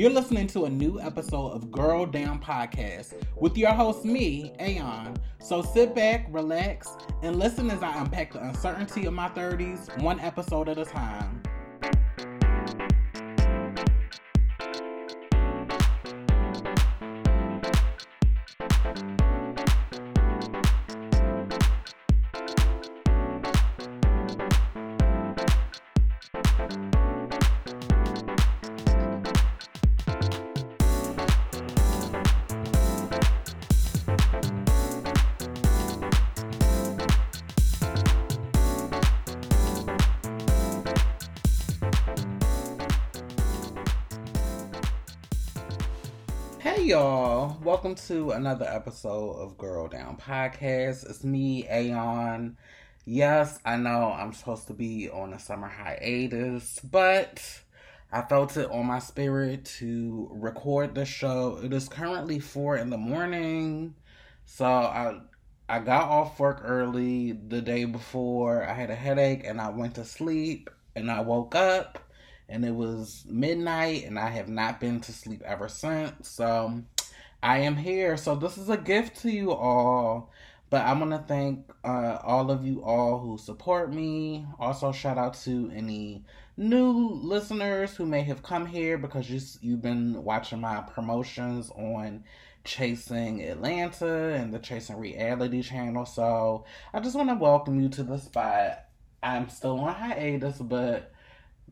You're listening to a new episode of Girl Down Podcast with your host, me, Aeon. So sit back, relax, and listen as I unpack the uncertainty of my 30s, one episode at a time. Hey y'all, welcome to another episode of Girl Down Podcast. It's me, Aeon. Yes, I know I'm supposed to be on a summer hiatus, but I felt it on my spirit to record the show. It is currently four in the morning, so I I got off work early the day before. I had a headache and I went to sleep and I woke up and it was midnight and I have not been to sleep ever since. So I am here. So this is a gift to you all. But I want to thank uh, all of you all who support me. Also, shout out to any new listeners who may have come here because you, you've been watching my promotions on Chasing Atlanta and the Chasing Reality channel. So I just want to welcome you to the spot. I'm still on hiatus, but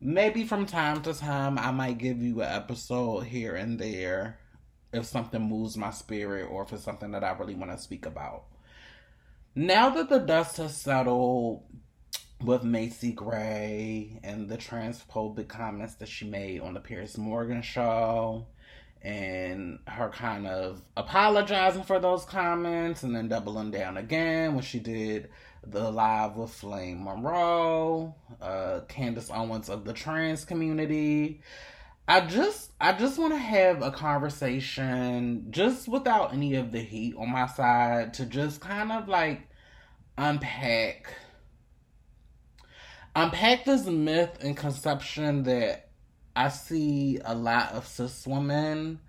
maybe from time to time I might give you an episode here and there if something moves my spirit or if it's something that I really want to speak about. Now that the dust has settled with Macy Gray and the transphobic comments that she made on the Piers Morgan show and her kind of apologizing for those comments and then doubling down again when she did the live with Flame Monroe, uh, Candace Owens of the trans community. I just I just want to have a conversation just without any of the heat on my side to just kind of like unpack unpack this myth and conception that I see a lot of cis women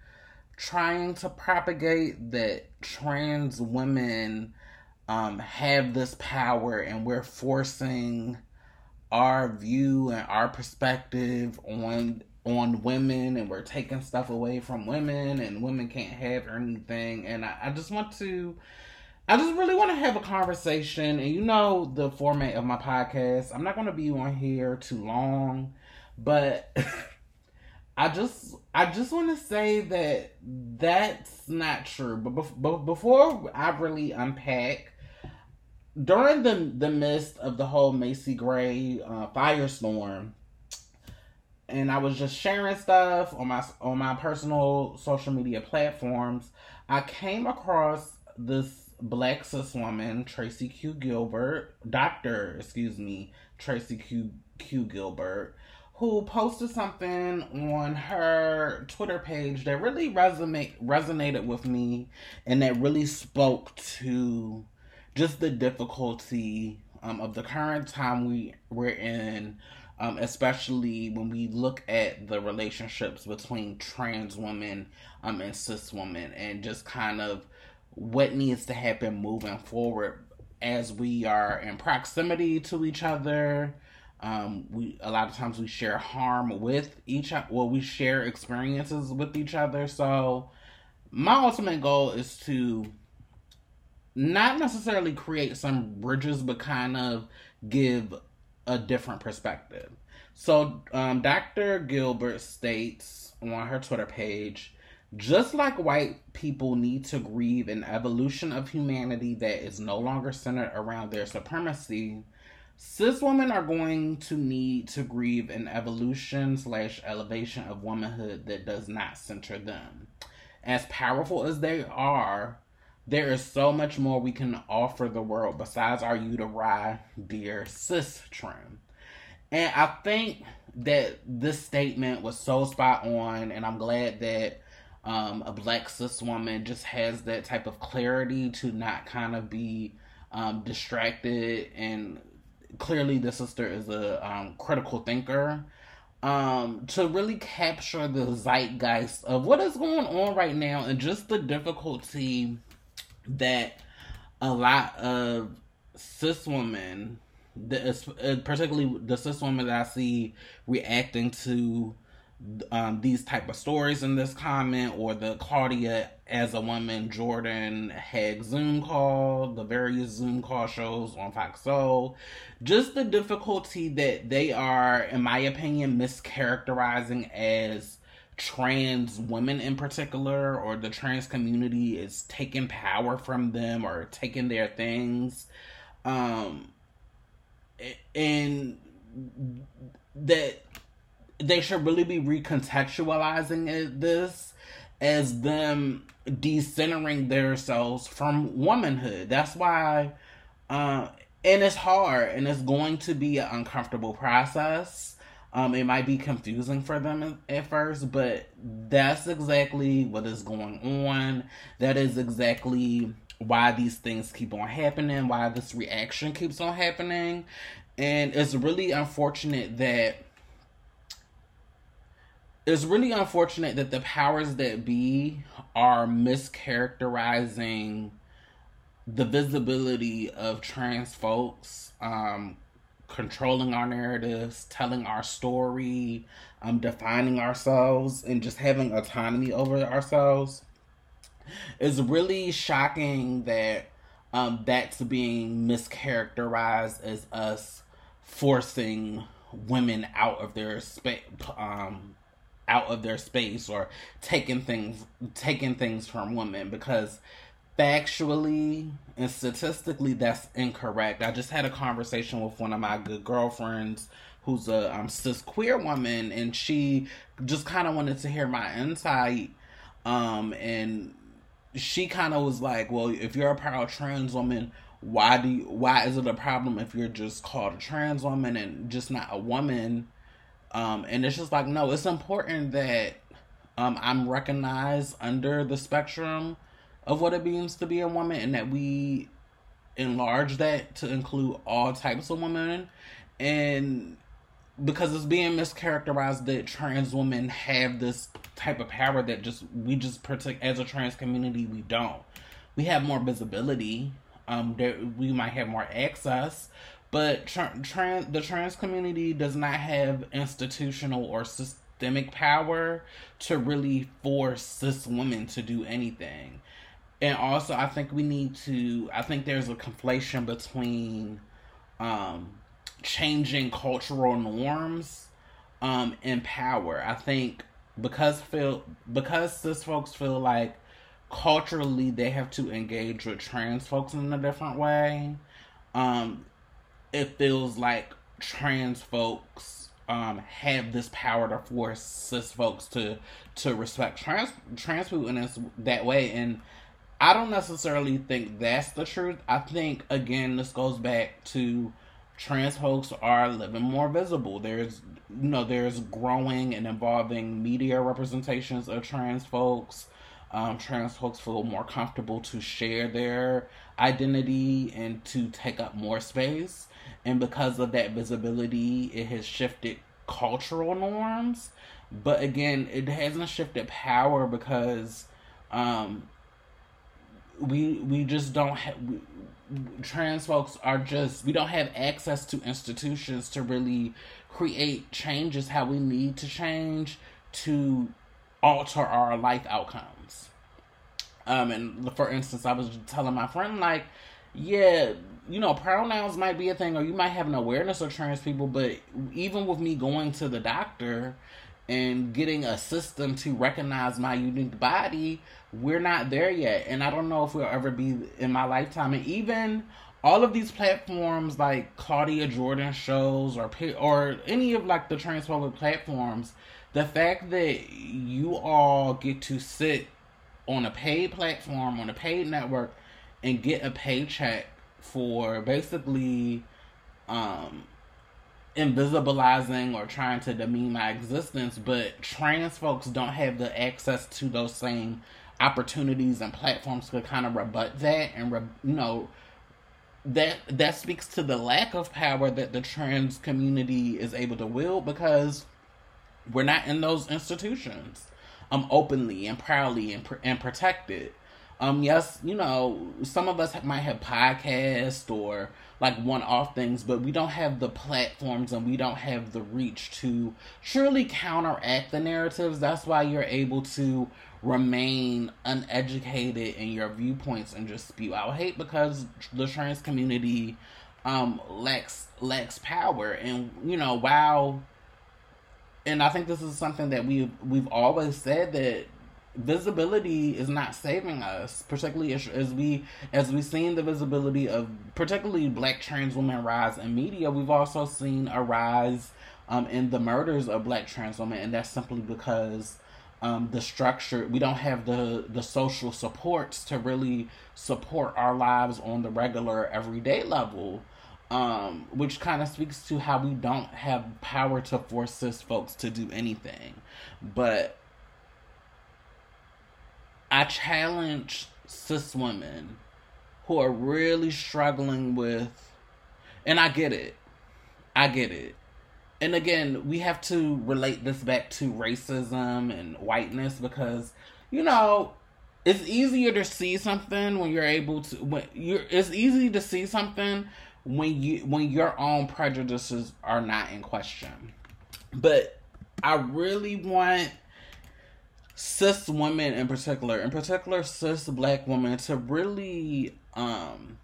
trying to propagate that trans women um, have this power and we're forcing our view and our perspective on on women and we're taking stuff away from women and women can't have anything and I, I just want to I just really want to have a conversation and you know the format of my podcast. I'm not to be on here too long, but I just I just want to say that that's not true. But, but before I really unpack during the the midst of the whole Macy Gray uh, firestorm, and I was just sharing stuff on my on my personal social media platforms, I came across this black cis woman, Tracy Q Gilbert, Doctor, excuse me, Tracy Q Q Gilbert, who posted something on her Twitter page that really resonate resonated with me, and that really spoke to just the difficulty um, of the current time we we're in, um, especially when we look at the relationships between trans women um, and cis women, and just kind of what needs to happen moving forward as we are in proximity to each other. Um, we a lot of times we share harm with each other. well we share experiences with each other. So my ultimate goal is to not necessarily create some bridges, but kind of give a different perspective. So, um, Dr. Gilbert states on her Twitter page just like white people need to grieve an evolution of humanity that is no longer centered around their supremacy, cis women are going to need to grieve an evolution slash elevation of womanhood that does not center them. As powerful as they are, there is so much more we can offer the world besides our uteri, dear cis trim. And I think that this statement was so spot on, and I'm glad that um, a black cis woman just has that type of clarity to not kind of be um, distracted. And clearly, the sister is a um, critical thinker. um, to really capture the zeitgeist of what is going on right now and just the difficulty that a lot of cis women, uh, particularly the cis women that I see reacting to um, these type of stories in this comment or the Claudia as a woman Jordan had Zoom call, the various Zoom call shows on Fox Soul, just the difficulty that they are, in my opinion, mischaracterizing as trans women in particular or the trans community is taking power from them or taking their things um and that they should really be recontextualizing it, this as them decentering themselves from womanhood. That's why, uh, and it's hard and it's going to be an uncomfortable process. Um, it might be confusing for them at first, but that's exactly what is going on. That is exactly why these things keep on happening, why this reaction keeps on happening. And it's really unfortunate that it's really unfortunate that the powers that be are mischaracterizing the visibility of trans folks, um, controlling our narratives, telling our story, um, defining ourselves, and just having autonomy over ourselves. It's really shocking that um, that's being mischaracterized as us forcing women out of their space, um, out of their space or taking things taking things from women because factually and statistically that's incorrect. I just had a conversation with one of my good girlfriends who's a um, cis queer woman and she just kind of wanted to hear my insight um and she kind of was like, "Well, if you're a proud trans woman, why do you, why is it a problem if you're just called a trans woman and just not a woman?" Um, and it's just like, no, it's important that um, I'm recognized under the spectrum of what it means to be a woman and that we enlarge that to include all types of women. And because it's being mischaracterized that trans women have this type of power that just we just protect as a trans community we don't we have more visibility um there we might have more access but tra- trans the trans community does not have institutional or systemic power to really force cis women to do anything. And also, I think we need to. I think there's a conflation between um, changing cultural norms um, and power. I think because feel because cis folks feel like culturally they have to engage with trans folks in a different way. Um, it feels like trans folks um, have this power to force cis folks to to respect trans trans people in this, that way and I don't necessarily think that's the truth. I think again this goes back to trans folks are living more visible. There's you know there's growing and evolving media representations of trans folks. Um, trans folks feel more comfortable to share their identity and to take up more space and because of that visibility, it has shifted cultural norms. But again, it hasn't shifted power because um, we we just don't have trans folks are just we don't have access to institutions to really create changes how we need to change to alter our life outcomes. Um, and for instance, I was telling my friend like, yeah, you know, pronouns might be a thing, or you might have an awareness of trans people, but even with me going to the doctor and getting a system to recognize my unique body, we're not there yet. And I don't know if we'll ever be in my lifetime. And even all of these platforms like Claudia Jordan shows or or any of like the transphobic platforms, the fact that you all get to sit on a paid platform on a paid network and get a paycheck for basically um, invisibilizing or trying to demean my existence, but trans folks don't have the access to those same opportunities and platforms to kind of rebut that and re- you know that that speaks to the lack of power that the trans community is able to wield because we're not in those institutions. Um openly and proudly and, and protected um yes you know some of us might have podcasts or like one-off things but we don't have the platforms and we don't have the reach to truly counteract the narratives. That's why you're able to remain uneducated in your viewpoints and just spew out hate because the trans community um lacks lacks power. And you know while and I think this is something that we've we've always said that visibility is not saving us, particularly as, as we as we've seen the visibility of particularly black trans women rise in media. We've also seen a rise um, in the murders of black trans women, and that's simply because um, the structure we don't have the the social supports to really support our lives on the regular everyday level um, which kind of speaks to how we don't have power to force cis folks to do anything. But I challenge cis women who are really struggling with, and I get it. I get it. And again, we have to relate this back to racism and whiteness because, you know, it's easier to see something when you're able to when you're it's easy to see something when you when your own prejudices are not in question. But I really want cis women in particular, in particular cis black women, to really um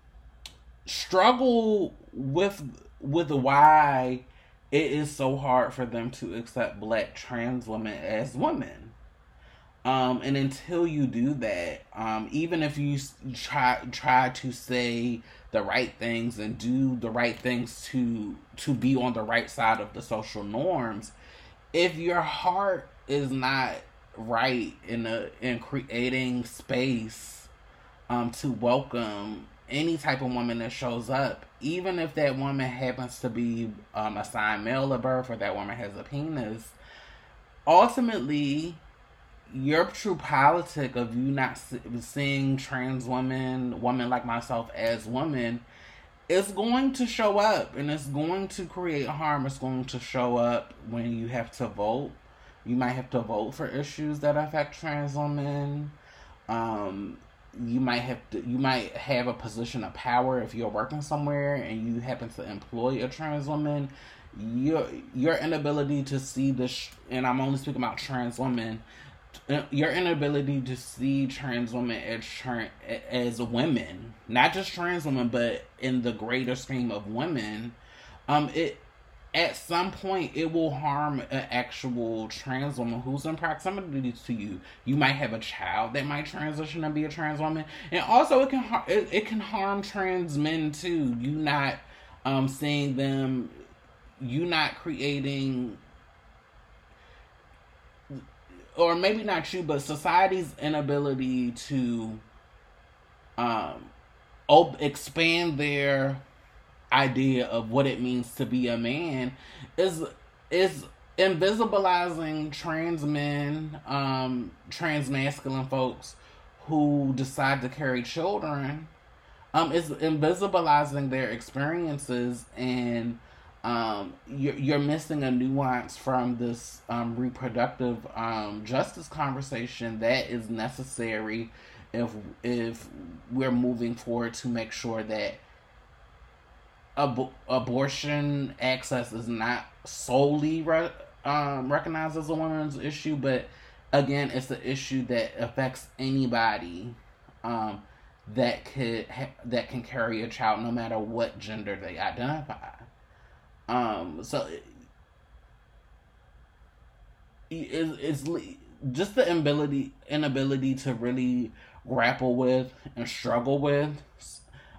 struggle with with why it is so hard for them to accept black trans women as women. Um, and until you do that, um, even if you try try to say the right things and do the right things to to be on the right side of the social norms, if your heart is not right in a in creating space um, to welcome any type of woman that shows up, even if that woman happens to be um, assigned male at birth or that woman has a penis, ultimately your true politic of you not seeing trans women, women like myself as women, is going to show up and it's going to create harm. It's going to show up when you have to vote. You might have to vote for issues that affect trans women. Um, you might have to you might have a position of power if you're working somewhere and you happen to employ a trans woman your your inability to see this and i'm only speaking about trans women your inability to see trans women as trans, as women, not just trans women, but in the greater scheme of women, um, it at some point it will harm an actual trans woman who's in proximity to you. You might have a child that might transition and be a trans woman, and also it can it, it can harm trans men too. You not um seeing them, you not creating or maybe not you, but society's inability to um, op- expand their idea of what it means to be a man is is invisibilizing trans men, um, trans masculine folks who decide to carry children. Um, is invisibilizing their experiences and um, you're, you're missing a nuance from this um, reproductive um, justice conversation that is necessary if if we're moving forward to make sure that ab- abortion access is not solely re- um, recognized as a woman's issue, but again, it's an issue that affects anybody um, that could ha- that can carry a child, no matter what gender they identify. Um, so it, it's just the ability inability to really grapple with and struggle with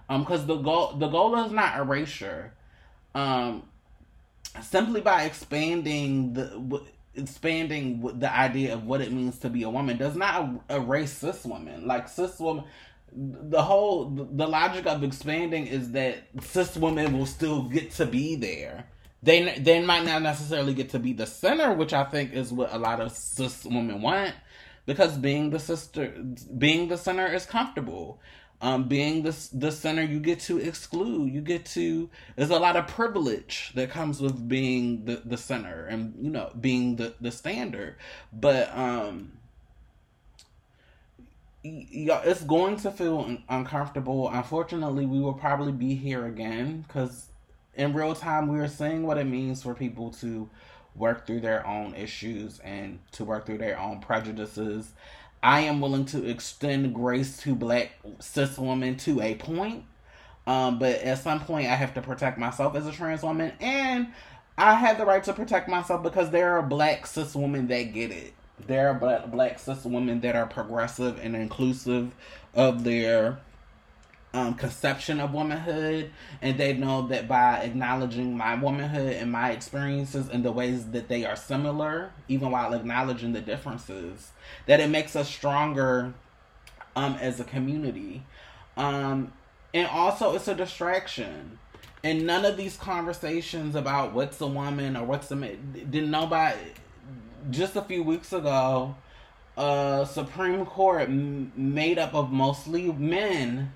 um because the goal the goal is not erasure um simply by expanding the expanding the idea of what it means to be a woman does not erase cis women like cis women the whole the logic of expanding is that cis women will still get to be there. They they might not necessarily get to be the center, which I think is what a lot of cis women want, because being the sister, being the center is comfortable. Um, being the the center, you get to exclude. You get to. There's a lot of privilege that comes with being the the center and you know being the the standard. But um, yeah, it's going to feel uncomfortable. Unfortunately, we will probably be here again because in real time we are seeing what it means for people to work through their own issues and to work through their own prejudices I am willing to extend grace to black cis women to a point. Um, but at some point, I have to protect myself as a trans woman, and I have the right to protect myself because there are black cis women that get it. There are black, black cis women that are progressive and inclusive of their um, conception of womanhood, and they know that by acknowledging my womanhood and my experiences and the ways that they are similar, even while acknowledging the differences, that it makes us stronger um, as a community. Um, and also, it's a distraction. And none of these conversations about what's a woman or what's a man, didn't nobody, just a few weeks ago, uh, Supreme Court m- made up of mostly men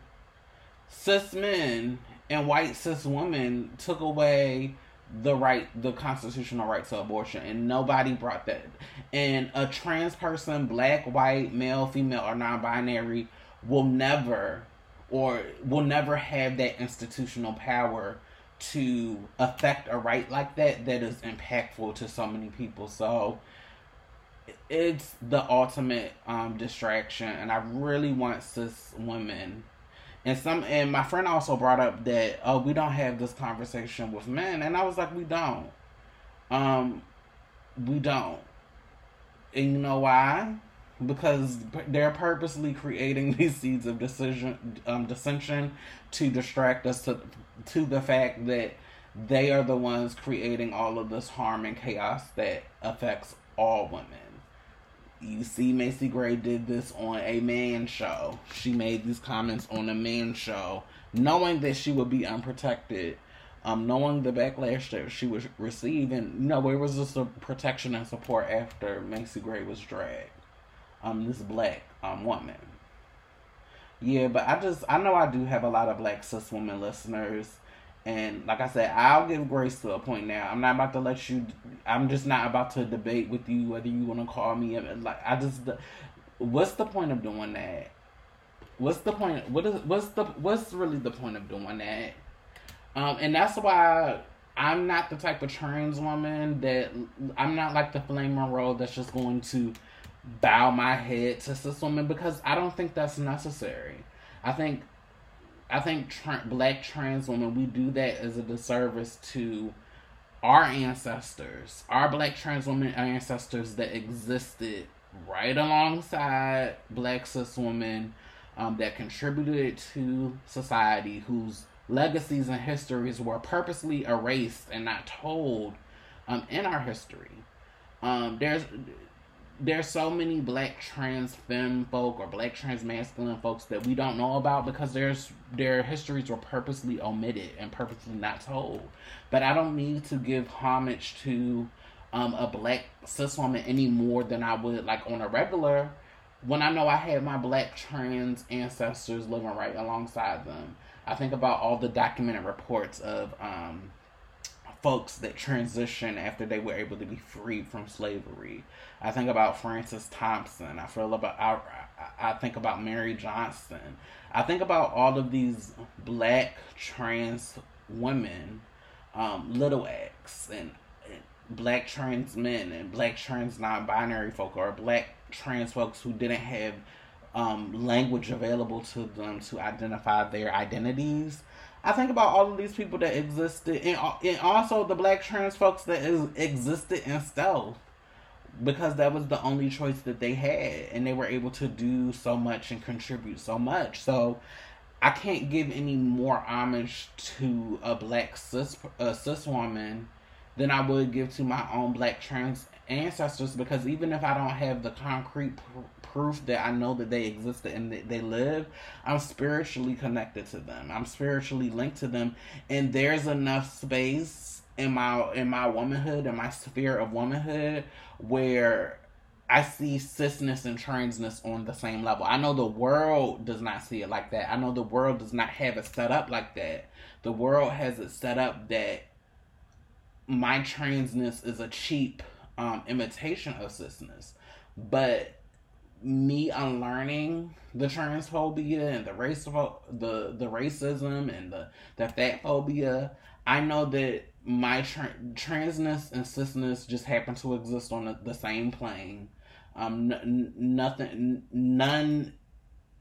cis men and white cis women took away the right the constitutional right to abortion and nobody brought that. And a trans person black white male female or non-binary will never or will never have that institutional power to affect a right like that that is impactful to so many people. So it's the ultimate um, distraction and i really want cis women and some and my friend also brought up that oh we don't have this conversation with men and I was like we don't. Um we don't. And you know why? Because they're purposely creating these seeds of decision um dissension to distract us to to the fact that they are the ones creating all of this harm and chaos that affects all women you see Macy Gray did this on a man show. She made these comments on a man show, knowing that she would be unprotected, um, knowing the backlash that she would receive, and you know, where was this protection and support after Macy Gray was dragged? Um, this black um woman. Yeah, but I just I know I do have a lot of black cis women listeners and like I said, I'll give grace to a point now. I'm not about to let you. I'm just not about to debate with you whether you want to call me. Like I just, what's the point of doing that? What's the point? What is what's the what's really the point of doing that? Um, and that's why I'm not the type of trans woman that I'm not like the flame Monroe that's just going to bow my head to cis woman because I don't think that's necessary. I think I think tra- black trans women, we do that as a disservice to our ancestors, our black trans women ancestors that existed right alongside black cis women um, that contributed to society, whose legacies and histories were purposely erased and not told um, in our history. Um, there's there's so many black trans femme folk or black trans masculine folks that we don't know about because there's their histories were purposely omitted and purposely not told. But I don't need to give homage to um, a black cis woman any more than I would like on a regular when I know I had my black trans ancestors living right alongside them. I think about all the documented reports of um, folks that transition after they were able to be freed from slavery. I think about Frances Thompson. I feel about I, I think about Mary Johnson. I think about all of these black trans women, um, little X, and, and black trans men, and black trans non-binary folk, or black trans folks who didn't have um, language available to them to identify their identities I think about all of these people that existed, and, and also the black trans folks that is, existed in stealth because that was the only choice that they had, and they were able to do so much and contribute so much. So I can't give any more homage to a black cis a cis woman than I would give to my own black trans ancestors because even if I don't have the concrete proof that I know that they existed and that they live, I'm spiritually connected to them. I'm spiritually linked to them, and there's enough space in my in my womanhood in my sphere of womanhood where I see cisness and transness on the same level. I know the world does not see it like that. I know the world does not have it set up like that. The world has it set up that my transness is a cheap um, imitation of cisness. But me unlearning the transphobia and the race the the racism and the the fat phobia, I know that my tra- transness and cisness just happen to exist on the, the same plane. Um, n- nothing, none.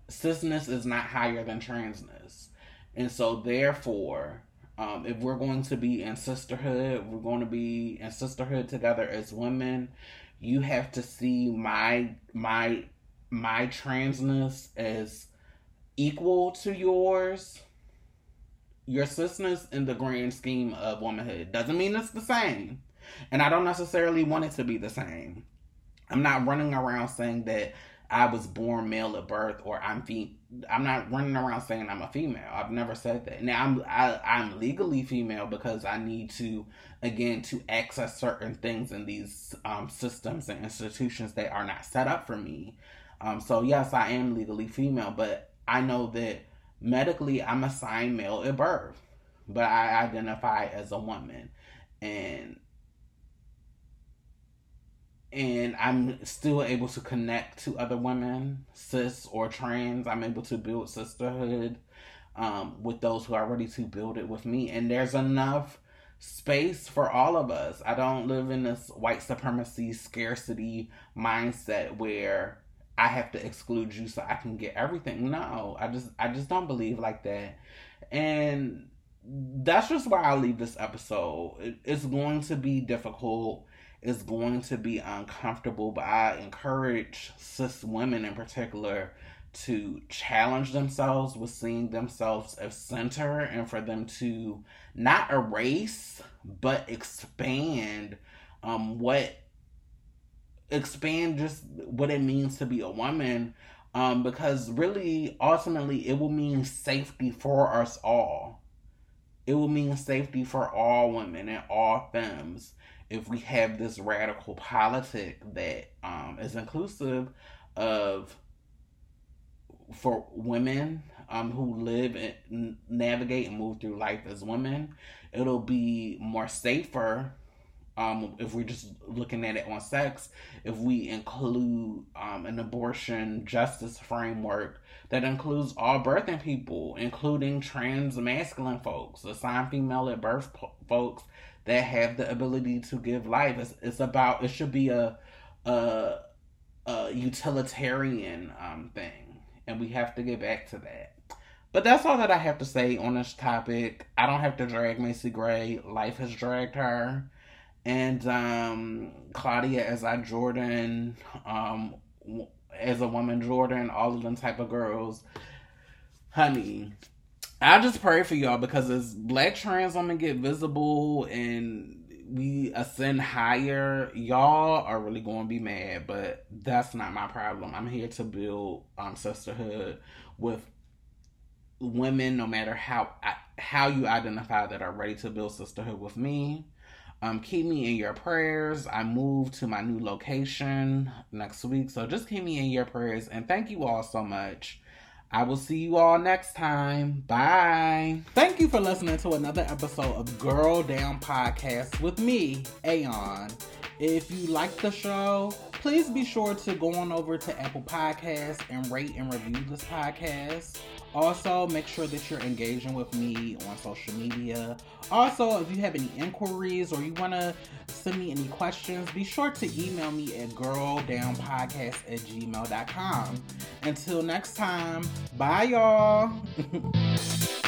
Cisness is not higher than transness, and so therefore, um, if we're going to be in sisterhood, we're going to be in sisterhood together as women. You have to see my my my transness as equal to yours. Your cisness in the grand scheme of womanhood doesn't mean it's the same, and I don't necessarily want it to be the same. I'm not running around saying that I was born male at birth or I'm fe- I'm not running around saying I'm a female. I've never said that. Now I'm I, am i am legally female because I need to again to access certain things in these um, systems and institutions that are not set up for me. Um, so yes, I am legally female, but I know that medically I'm assigned male at birth, but I identify as a woman, and and I'm still able to connect to other women, cis or trans. I'm able to build sisterhood um, with those who are ready to build it with me. And there's enough space for all of us. I don't live in this white supremacy scarcity mindset where I have to exclude you so I can get everything. No, I just I just don't believe like that. And that's just why I leave this episode. It's going to be difficult is going to be uncomfortable, but I encourage cis women in particular to challenge themselves with seeing themselves as center and for them to not erase but expand um what expand just what it means to be a woman um because really ultimately it will mean safety for us all it will mean safety for all women and all femmes if we have this radical politic that um, is inclusive of for women um, who live and navigate and move through life as women, it'll be more safer um, if we're just looking at it on sex, if we include um, an abortion justice framework that includes all birthing people, including trans masculine folks, assigned female at birth folks, that have the ability to give life. It's, it's about it should be a a, a utilitarian um, thing, and we have to get back to that. But that's all that I have to say on this topic. I don't have to drag Macy Gray. Life has dragged her. And um, Claudia as I Jordan, um, as a woman Jordan, all of them type of girls. Honey, I just pray for y'all because as black trans women get visible and we ascend higher, y'all are really going to be mad, but that's not my problem. I'm here to build um, sisterhood with women, no matter how how you identify that are ready to build sisterhood with me. Um, keep me in your prayers. I move to my new location next week, so just keep me in your prayers. And thank you all so much. I will see you all next time. Bye. Thank you for listening to another episode of Girl Down Podcast with me, Aeon. If you like the show, please be sure to go on over to Apple Podcasts and rate and review this podcast. Also, make sure that you're engaging with me on social media. Also, if you have any inquiries or you want to send me any questions, be sure to email me at girldownpodcast at gmail.com. Until next time, bye y'all.